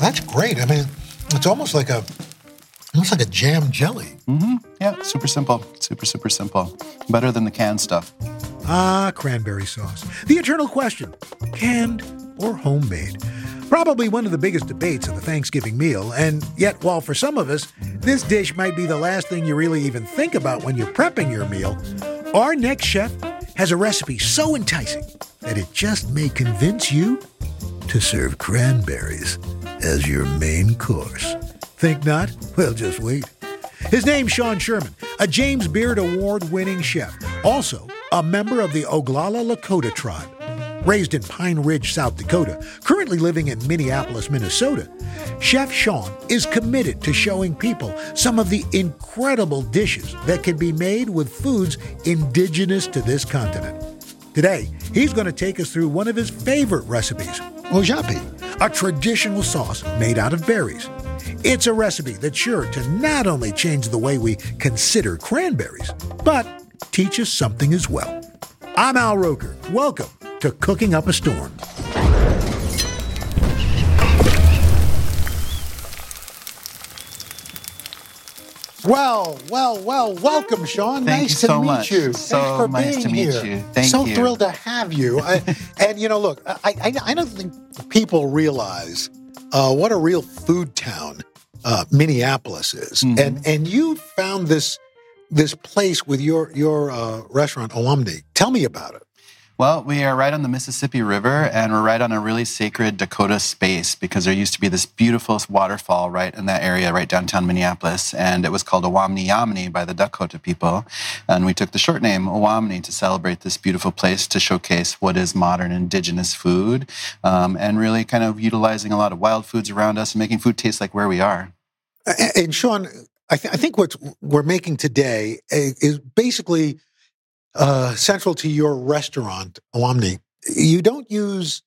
That's great. I mean, it's almost like a almost like a jam jelly. Mm-hmm. Yeah, super simple. Super, super simple. Better than the canned stuff. Ah, cranberry sauce. The eternal question canned or homemade? Probably one of the biggest debates of the Thanksgiving meal, and yet, while for some of us, this dish might be the last thing you really even think about when you're prepping your meal, our next chef has a recipe so enticing that it just may convince you to serve cranberries as your main course. Think not? Well, just wait. His name's Sean Sherman, a James Beard Award winning chef, also a member of the Oglala Lakota tribe. Raised in Pine Ridge, South Dakota, currently living in Minneapolis, Minnesota, Chef Sean is committed to showing people some of the incredible dishes that can be made with foods indigenous to this continent. Today, he's going to take us through one of his favorite recipes, wojapi, a traditional sauce made out of berries. It's a recipe that's sure to not only change the way we consider cranberries, but teach us something as well. I'm Al Roker. Welcome to Cooking Up a Storm. Well, well, well, welcome, Sean. Thank nice you to so meet much. you. So Thanks for nice being to meet here. you. Thank so you. thrilled to have you. I, and you know, look, I, I, I don't think people realize uh, what a real food town uh, Minneapolis is, Mhm. and and you found this this place with your your uh, restaurant Owamni. Tell me about it. Well, we are right on the Mississippi River, and we're right on a really sacred Dakota space because there used to be this beautiful waterfall right in that area, right downtown Minneapolis, and it was called Owamni Yamni by the Dakota people. And we took the short name Owamni to celebrate this beautiful place to showcase what is modern indigenous food, um, and really kind of utilizing a lot of wild foods around us and making food taste like where we are. And Sean, I, th- I think what we're making today is basically uh, central to your restaurant, Owamni. You don't use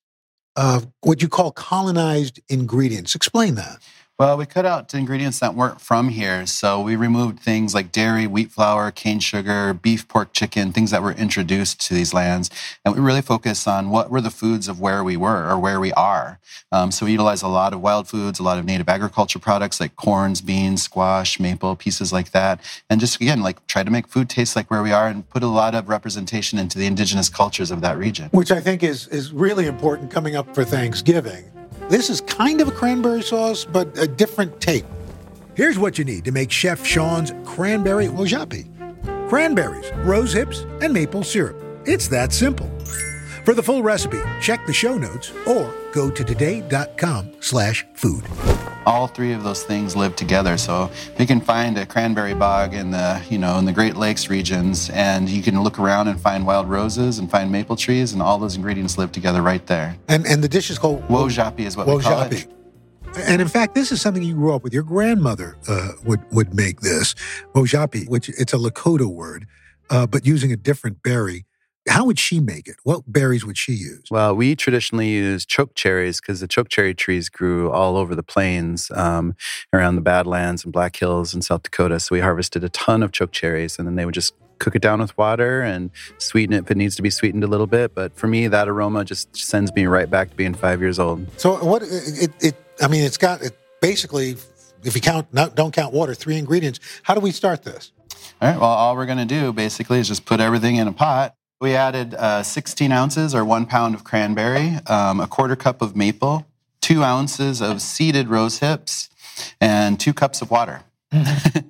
uh, what you call colonized ingredients. Explain that. Well, we cut out ingredients that weren't from here. So we removed things like dairy, wheat flour, cane sugar, beef, pork, chicken, things that were introduced to these lands. And we really focus on what were the foods of where we were or where we are. Um, so we utilize a lot of wild foods, a lot of native agriculture products like corns, beans, squash, maple, pieces like that. And just again, like try to make food taste like where we are and put a lot of representation into the indigenous cultures of that region. which I think is is really important coming up for Thanksgiving. This is kind of a cranberry sauce, but a different take. Here's what you need to make Chef Sean's cranberry wojapi: cranberries, rose hips, and maple syrup. It's that simple. For the full recipe, check the show notes or go to today.com/food. all three of those things live together. So we can find a cranberry bog in the, you know, in the Great Lakes regions, and you can look around and find wild roses and find maple trees, and all those ingredients live together right there. And and the dish is called Wojapi is what we call Wojapi. it. And in fact, this is something you grew up with. Your grandmother uh, would would make this Wojapi, which it's a Lakota word, uh, but using a different berry. How would she make it? What berries would she use? Well, we traditionally use choke cherries because the choke cherry trees grew all over the plains um, around the Badlands and Black Hills in South Dakota. So we harvested a ton of choke cherries and then they would just cook it down with water and sweeten it if it needs to be sweetened a little bit. But for me, that aroma just sends me right back to being five years old. So what? It, it I mean, it's got it basically. If you count, not, don't count water, three ingredients. How do we start this? All right. Well, all we're going to do basically is just put everything in a pot. We added uh, 16 ounces or one pound of cranberry, um, a quarter cup of maple, two ounces of seeded rose hips, and two cups of water.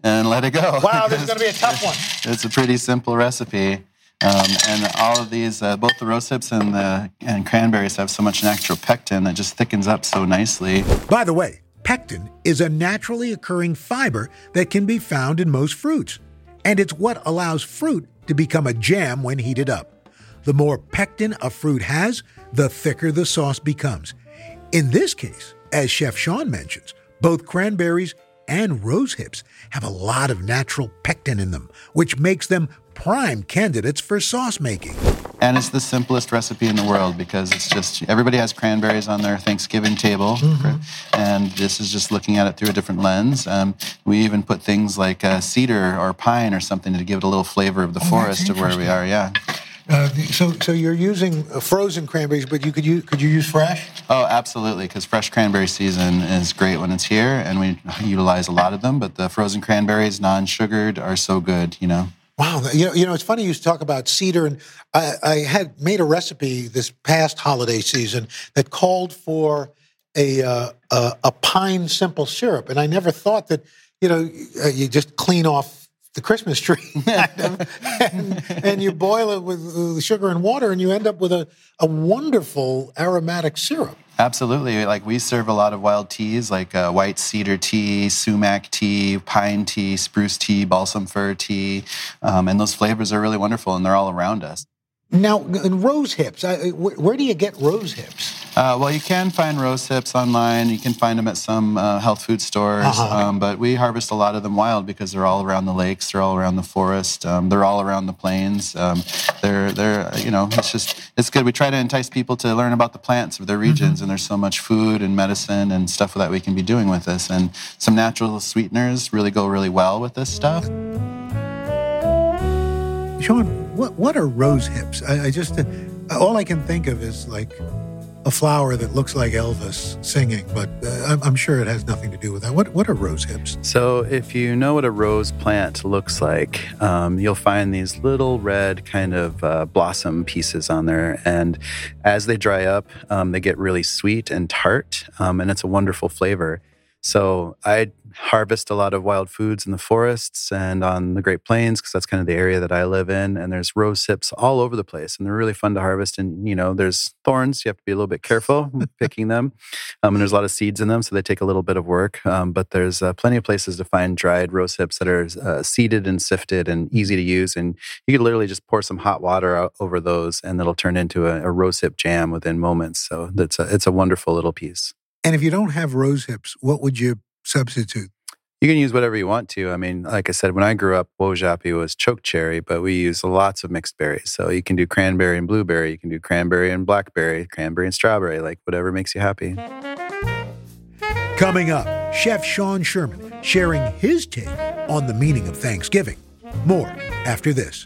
and let it go. Wow, this is going to be a tough one. It's a pretty simple recipe. Um, and all of these, uh, both the rose hips and the and cranberries have so much natural pectin that just thickens up so nicely. By the way, pectin is a naturally occurring fiber that can be found in most fruits, and it's what allows fruit to become a jam when heated up. The more pectin a fruit has, the thicker the sauce becomes. In this case, as Chef Sean mentions, both cranberries and rose hips have a lot of natural pectin in them, which makes them prime candidates for sauce making. And it's the simplest recipe in the world because it's just everybody has cranberries on their Thanksgiving table, mm-hmm. and this is just looking at it through a different lens. Um, we even put things like uh, cedar or pine or something to give it a little flavor of the oh, forest of where we are. Yeah. Uh, so, so you're using frozen cranberries, but you could use could you use fresh? Oh, absolutely, because fresh cranberry season is great when it's here, and we utilize a lot of them. But the frozen cranberries, non-sugared, are so good. You know. Wow, you know, you know, it's funny you talk about cedar, and I, I had made a recipe this past holiday season that called for a, uh, a, a pine simple syrup, and I never thought that you know uh, you just clean off the Christmas tree and, and, you boil it with sugar and water, and you end up with a, a wonderful aromatic syrup. Absolutely. Like we serve a lot of wild teas like uh, white cedar tea, sumac tea, pine tea, spruce tea, balsam fir tea. Um, and those flavors are really wonderful and they're all around us. Now, in rose hips, I, where do you get rose hips? Uh, well, you can find rose hips online. You can find them at some uh, health food stores. Uh-huh. Um, but we harvest a lot of them wild because they're all around the lakes, they're all around the forest, um, they're all around the plains. Um, they're, they're, you know, it's just, it's good. We try to entice people to learn about the plants of their mm-hmm. regions, mm-hmm. and there's so much food and medicine and stuff that we can be doing with this. And some natural sweeteners really go really well with this stuff. Sean, what, what are rose hips? I, I just, all I can think of is like, a flower that looks like Elvis singing, but uh, I'm, I'm, sure it has nothing to do with that. What what are rose hips? So, if you know what a rose plant looks like, um, you'll find these little red kind of uh, blossom pieces on there, and as they dry up, um, they get really sweet and tart, um, and it's a wonderful flavor. So, I harvest a lot of wild foods in the forests and on the Great Plains because that's kind of the area that I live in. And there's rose hips all over the place, and they're really fun to harvest. And you know, there's thorns; you have to be a little bit careful picking them. Um, and there's a lot of seeds in them, so they take a little bit of work. Um, but there's uh, plenty of places to find dried rose hips that are uh, seeded and sifted and easy to use. And you could literally just pour some hot water over those, and it'll turn into a, a rose hip jam within moments. So that's a, it's a wonderful little piece. And if you don't have rose hips, what would you substitute? You can use whatever you want to. I mean, like I said, when I grew up, wojapi was choke cherry, but we use lots of mixed berries. So you can do cranberry and blueberry. You can do cranberry and blackberry, cranberry and strawberry, like whatever makes you happy. Coming up, Chef Sean Sherman sharing his take on the meaning of Thanksgiving. More after this.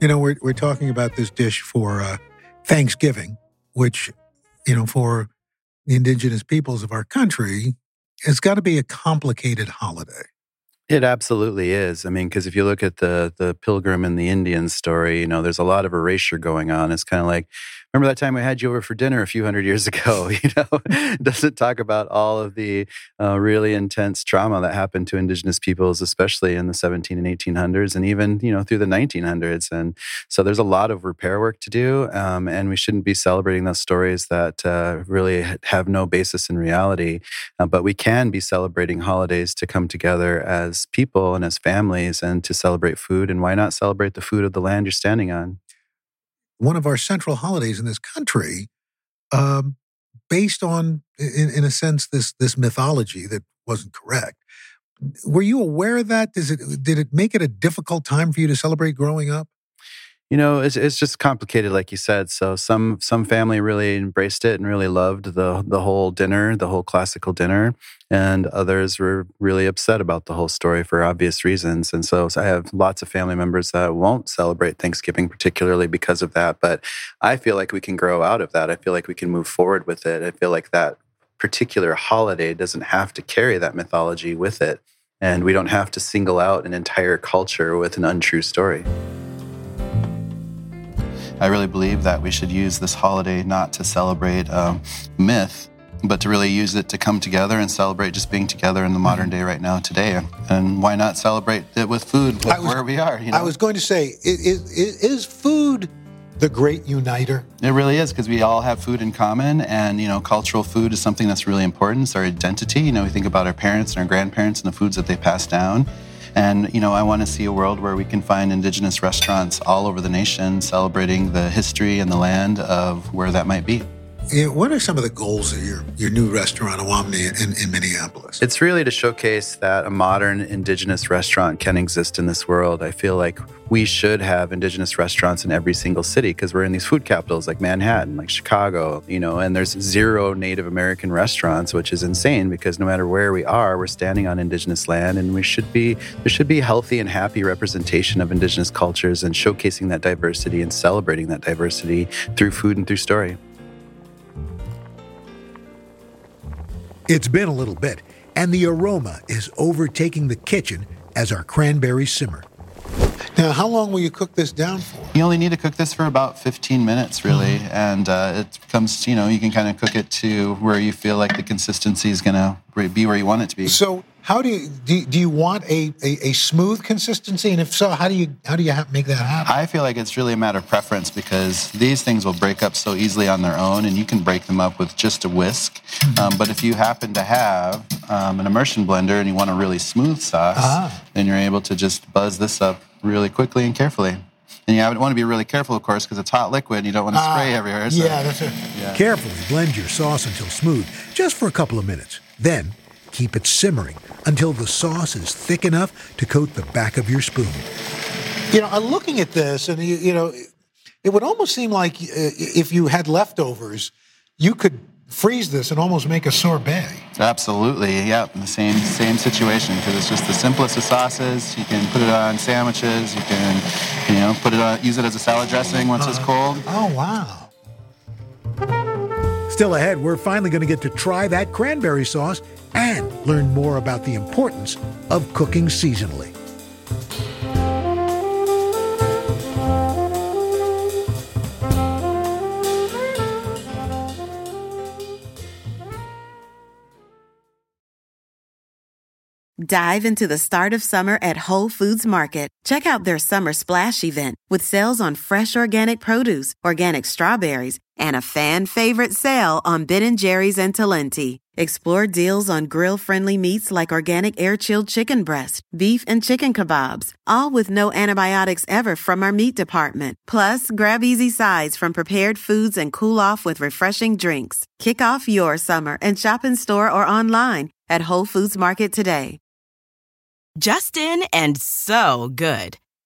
You know, we're, we're talking about this dish for uh, Thanksgiving, which, you know, for the indigenous peoples of our country, it's got to be a complicated holiday. It absolutely is. I mean, because if you look at the the Pilgrim and the Indian story, you know, there's a lot of erasure going on. It's kind of like remember that time I had you over for dinner a few hundred years ago? You know, doesn't talk about all of the uh, really intense trauma that happened to indigenous peoples, especially in the 17 and 1800s, and even you know through the 1900s. And so there's a lot of repair work to do, um, and we shouldn't be celebrating those stories that uh, really have no basis in reality. Uh, but we can be celebrating holidays to come together as people and as families, and to celebrate food. And why not celebrate the food of the land you're standing on? One of our central holidays in this country, um, based on, in, in a sense, this this mythology that wasn't correct. Were you aware of that? Does it did it make it a difficult time for you to celebrate growing up? You know, it's it's just complicated, like you said. So some some family really embraced it and really loved the the whole dinner, the whole classical dinner, and others were really upset about the whole story for obvious reasons. And so, so I have lots of family members that won't celebrate Thanksgiving, particularly because of that. But I feel like we can grow out of that. I feel like we can move forward with it. I feel like that particular holiday doesn't have to carry that mythology with it. And we don't have to single out an entire culture with an untrue story. I really believe that we should use this holiday not to celebrate um, myth, but to really use it to come together and celebrate just being together in the modern day right now today. And why not celebrate it with food with was- where we are? You know? I was going to say, is, is, is food the great uniter? It really is because we all have food in common, and you know, cultural food is something that's really important. It's our identity. You know, we think about our parents and our grandparents and the foods that they passed down. And you know, I want to see a world where we can find indigenous restaurants all over the nation celebrating the history and the land of where that might be. What are some of the goals of your, your new restaurant, Owamni, in, in Minneapolis? It's really to showcase that a modern indigenous restaurant can exist in this world. I feel like we should have indigenous restaurants in every single city because we're in these food capitals like Manhattan, like Chicago, you know, and there's zero Native American restaurants, which is insane because no matter where we are, we're standing on indigenous land and we should be there should be healthy and happy representation of indigenous cultures and showcasing that diversity and celebrating that diversity through food and through story. It's been a little bit, and the aroma is overtaking the kitchen as our cranberries simmer. Now, how long will you cook this down for? You only need to cook this for about 15 minutes, really, and uh, it comes. You know, you can kind of cook it to where you feel like the consistency is going to be where you want it to be. So, how do you do? Do you want a, a, a smooth consistency? And if so, how do you how do you ha- make that happen? I feel like it's really a matter of preference because these things will break up so easily on their own, and you can break them up with just a whisk. Um, but if you happen to have um, an immersion blender and you want a really smooth sauce, Ah. then you're able to just buzz this up really quickly and carefully. And you want to be really careful, of course, because it's hot liquid. And you don't want to spray everywhere. so- Ah, Yeah, that's it. Carefully blend your sauce until smooth, just for a couple of minutes. Then keep it simmering until the sauce is thick enough to coat the back of your spoon. You know, I'm looking at this, and you, you know, it would almost seem like uh, if you had leftovers, you could freeze this and almost make a sorbet. Absolutely, yeah. The same same situation because it's just the simplest of sauces. You can put it on sandwiches. You can, you know, put it on, use it as a salad dressing once it's cold. Oh, wow. Still ahead, we're finally going to get to try that cranberry sauce and learn more about the importance of cooking seasonally. Dive into the start of summer at Whole Foods Market. Check out their summer splash event with sales on fresh organic produce, organic strawberries, and a fan favorite sale on Ben & Jerry's and Talenti. Explore deals on grill-friendly meats like organic air-chilled chicken breast, beef and chicken kebabs, all with no antibiotics ever from our meat department. Plus, grab easy sides from prepared foods and cool off with refreshing drinks. Kick off your summer and shop in store or online at Whole Foods Market today. Just in and so good.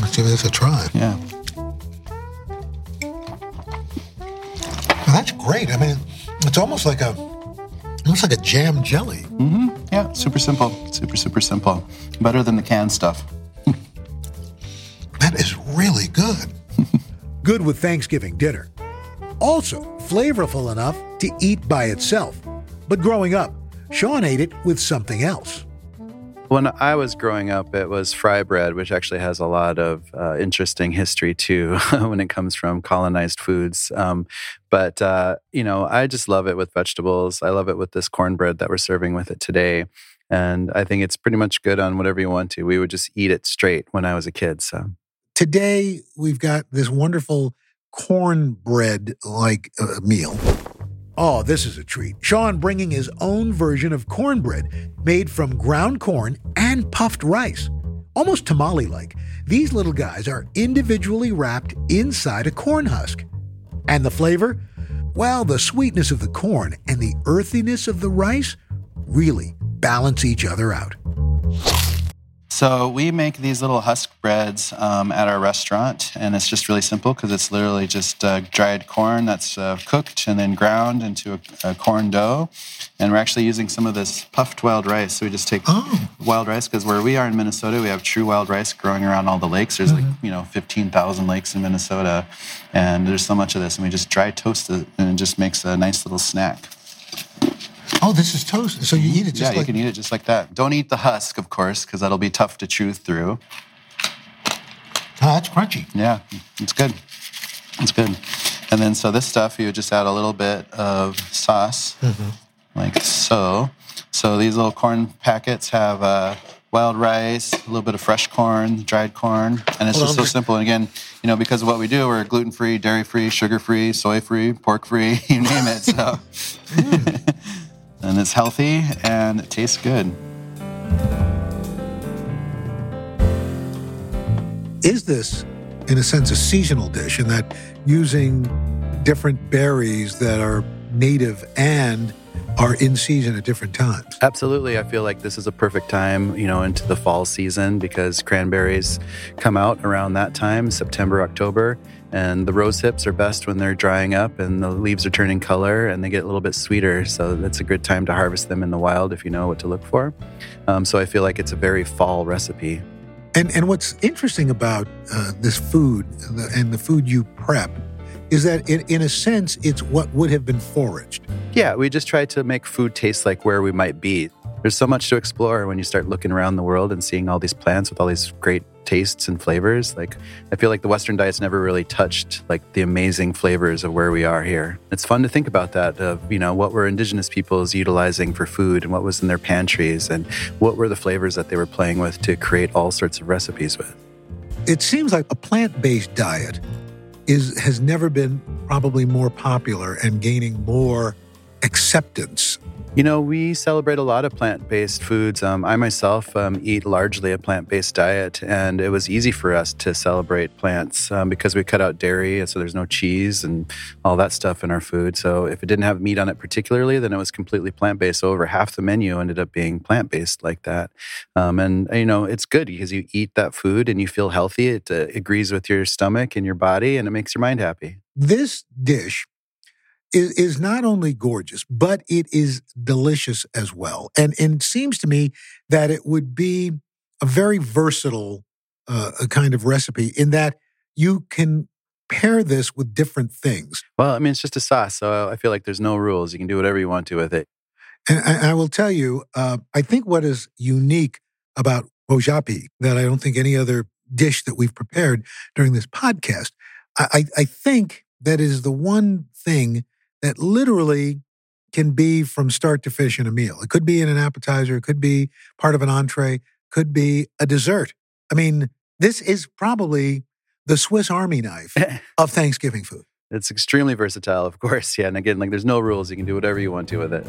Let's give this a try. Yeah. Well, that's great. I mean, it's almost like a almost like a jam jelly. Mm-hmm. Yeah, super simple. Super, super simple. Better than the canned stuff. That is really good. good with Thanksgiving dinner. Also, flavorful enough to eat by itself. But growing up, Sean ate it with something else. When I was growing up, it was fry bread, which actually has a lot of uh, interesting history too when it comes from colonized foods. Um, but, uh, you know, I just love it with vegetables. I love it with this cornbread that we're serving with it today. And I think it's pretty much good on whatever you want to. We would just eat it straight when I was a kid. So today we've got this wonderful cornbread like uh, meal. Oh, this is a treat. Sean bringing his own version of cornbread made from ground corn and puffed rice. Almost tamale like. These little guys are individually wrapped inside a corn husk. And the flavor? Well, the sweetness of the corn and the earthiness of the rice really balance each other out. So we make these little husk breads um, at our restaurant, and it's just really simple because it's literally just uh, dried corn that's uh, cooked and then ground into a, a, corn dough. And we're actually using some of this puffed wild rice. So we just take oh. wild rice because where we are in Minnesota, we have true wild rice growing around all the lakes. There's mm-hmm. like you know 15,000 lakes in Minnesota, and there's so much of this, and we just dry toast it, and it just makes a nice little snack. Oh, this is toast. So you eat it just yeah, like... you can eat it just like that. Don't eat the husk, of course, because that'll be tough to chew through. Oh, that's crunchy. Yeah, it's good. It's good. And then, so this stuff, you just add a little bit of sauce, mm-hmm. like so. So these little corn packets have uh, wild rice, a little bit of fresh corn, dried corn, and it's just so simple. And again, you know, because of what we do, we're gluten free, dairy free, sugar free, soy free, pork free, you name it. So. Mm. and it's healthy and it tastes good. Is this, in a sense, a seasonal dish in that using different berries that are native and are in season at different times. Absolutely. I feel like this is a perfect time, you know, into the fall season because cranberries come out around that time, September, October. And the rose hips are best when they're drying up and the leaves are turning color and they get a little bit sweeter. So that's a good time to harvest them in the wild if you know what to look for. Um, so I feel like it's a very fall recipe. And, and what's interesting about uh, this food and the food you prep is that in, in a sense, it's what would have been foraged. Yeah, we just try to make food taste like where we might be. There's so much to explore when you start looking around the world and seeing all these plants with all these great tastes and flavors. Like I feel like the Western diet's never really touched like the amazing flavors of where we are here. It's fun to think about that of, you know, what were indigenous peoples utilizing for food and what was in their pantries and what were the flavors that they were playing with to create all sorts of recipes with. It seems like a plant-based diet is has never been probably more popular and gaining more acceptance you know, we celebrate a lot of plant based foods. Um, I myself um, eat largely a plant based diet, and it was easy for us to celebrate plants um, because we cut out dairy, so there's no cheese and all that stuff in our food. So if it didn't have meat on it particularly, then it was completely plant based. So over half the menu ended up being plant based like that. Um, and, you know, it's good because you eat that food and you feel healthy. It uh, agrees with your stomach and your body, and it makes your mind happy. This dish is, is not only gorgeous, but it is delicious as well. And, and it seems to me that it would be a very versatile uh, kind of recipe in that you can pair this with different things. Well, I mean, it's just a sauce, so I feel like there's no rules. You can do whatever you want to with it. And I, I will tell you, uh, I think what is unique about wojapi that I don't think any other dish that we've prepared during this podcast, I, I think that is the one thing that literally can be from start to finish in a meal. It could be in an appetizer, it could be part of an entree, could be a dessert. I mean, this is probably the Swiss Army knife of Thanksgiving food. It's extremely versatile, of course. Yeah. And again, like there's no rules. You can do whatever you want to with it.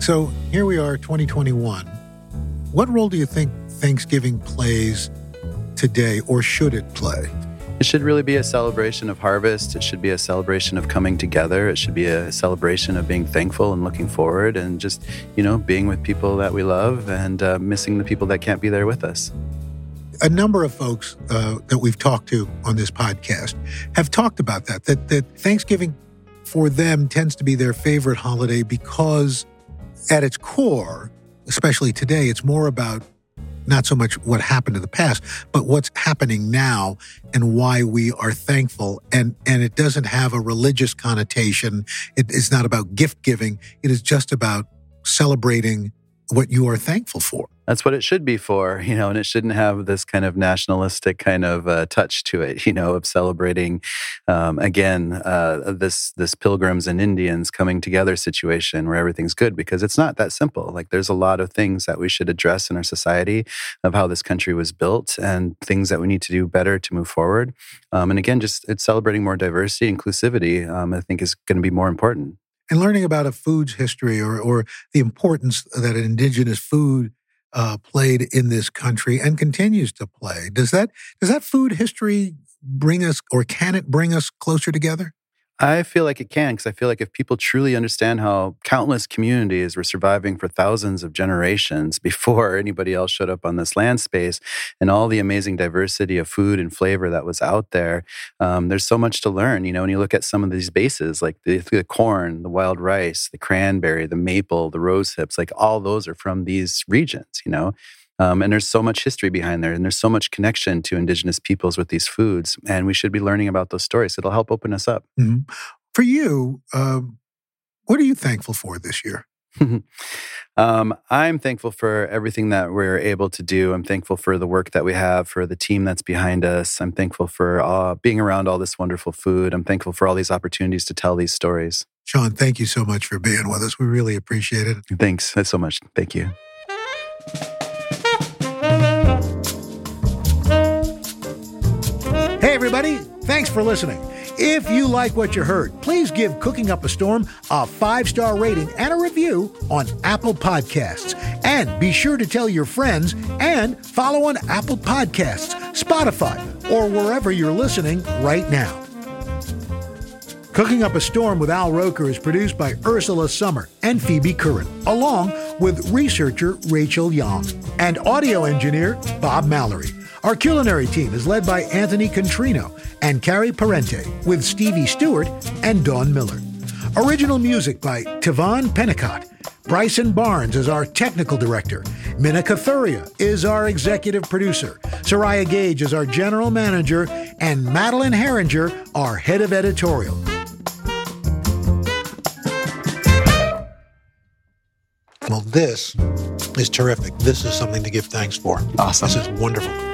So here we are, 2021. What role do you think Thanksgiving plays today, or should it play? It should really be a celebration of harvest. It should be a celebration of coming together. It should be a celebration of being thankful and looking forward and just, you know, being with people that we love and uh, missing the people that can't be there with us. A number of folks uh, that we've talked to on this podcast have talked about that, that, that Thanksgiving for them tends to be their favorite holiday because at its core, especially today, it's more about not so much what happened in the past, but what's happening now and why we are thankful. And, and it doesn't have a religious connotation. It is not about gift giving. It is just about celebrating what you are thankful for. That's what it should be for, you know, and it shouldn't have this kind of nationalistic kind of uh, touch to it, you know, of celebrating um, again uh, this this pilgrims and Indians coming together situation where everything's good because it's not that simple. Like there's a lot of things that we should address in our society of how this country was built and things that we need to do better to move forward. Um, and again, just it's celebrating more diversity, inclusivity. Um, I think is going to be more important. And learning about a food's history or or the importance that an indigenous food uh, played in this country and continues to play. Does that does that food history bring us, or can it bring us closer together? I feel like it can because I feel like if people truly understand how countless communities were surviving for thousands of generations before anybody else showed up on this land space and all the amazing diversity of food and flavor that was out there, um, there's so much to learn. You know, when you look at some of these bases like the, the corn, the wild rice, the cranberry, the maple, the rose hips, like all those are from these regions, you know. Um, and there's so much history behind there, and there's so much connection to indigenous peoples with these foods, and we should be learning about those stories. It'll help open us up. Mm-hmm. For you, uh, what are you thankful for this year? um, I'm thankful for everything that we're able to do. I'm thankful for the work that we have, for the team that's behind us. I'm thankful for uh, being around all this wonderful food. I'm thankful for all these opportunities to tell these stories. Sean, thank you so much for being with us. We really appreciate it. Thanks so much. Thank you. For listening. If you like what you heard, please give Cooking Up a Storm a five star rating and a review on Apple Podcasts. And be sure to tell your friends and follow on Apple Podcasts, Spotify, or wherever you're listening right now. Cooking Up a Storm with Al Roker is produced by Ursula Summer and Phoebe Curran, along with researcher Rachel Young and audio engineer Bob Mallory. Our culinary team is led by Anthony Contrino and Carrie Parente, with Stevie Stewart and Dawn Miller. Original music by Tavon Pennicott. Bryson Barnes is our technical director. Minna Kathuria is our executive producer. Soraya Gage is our general manager. And Madeline Herringer, our head of editorial. Well, this is terrific. This is something to give thanks for. Awesome. This is wonderful.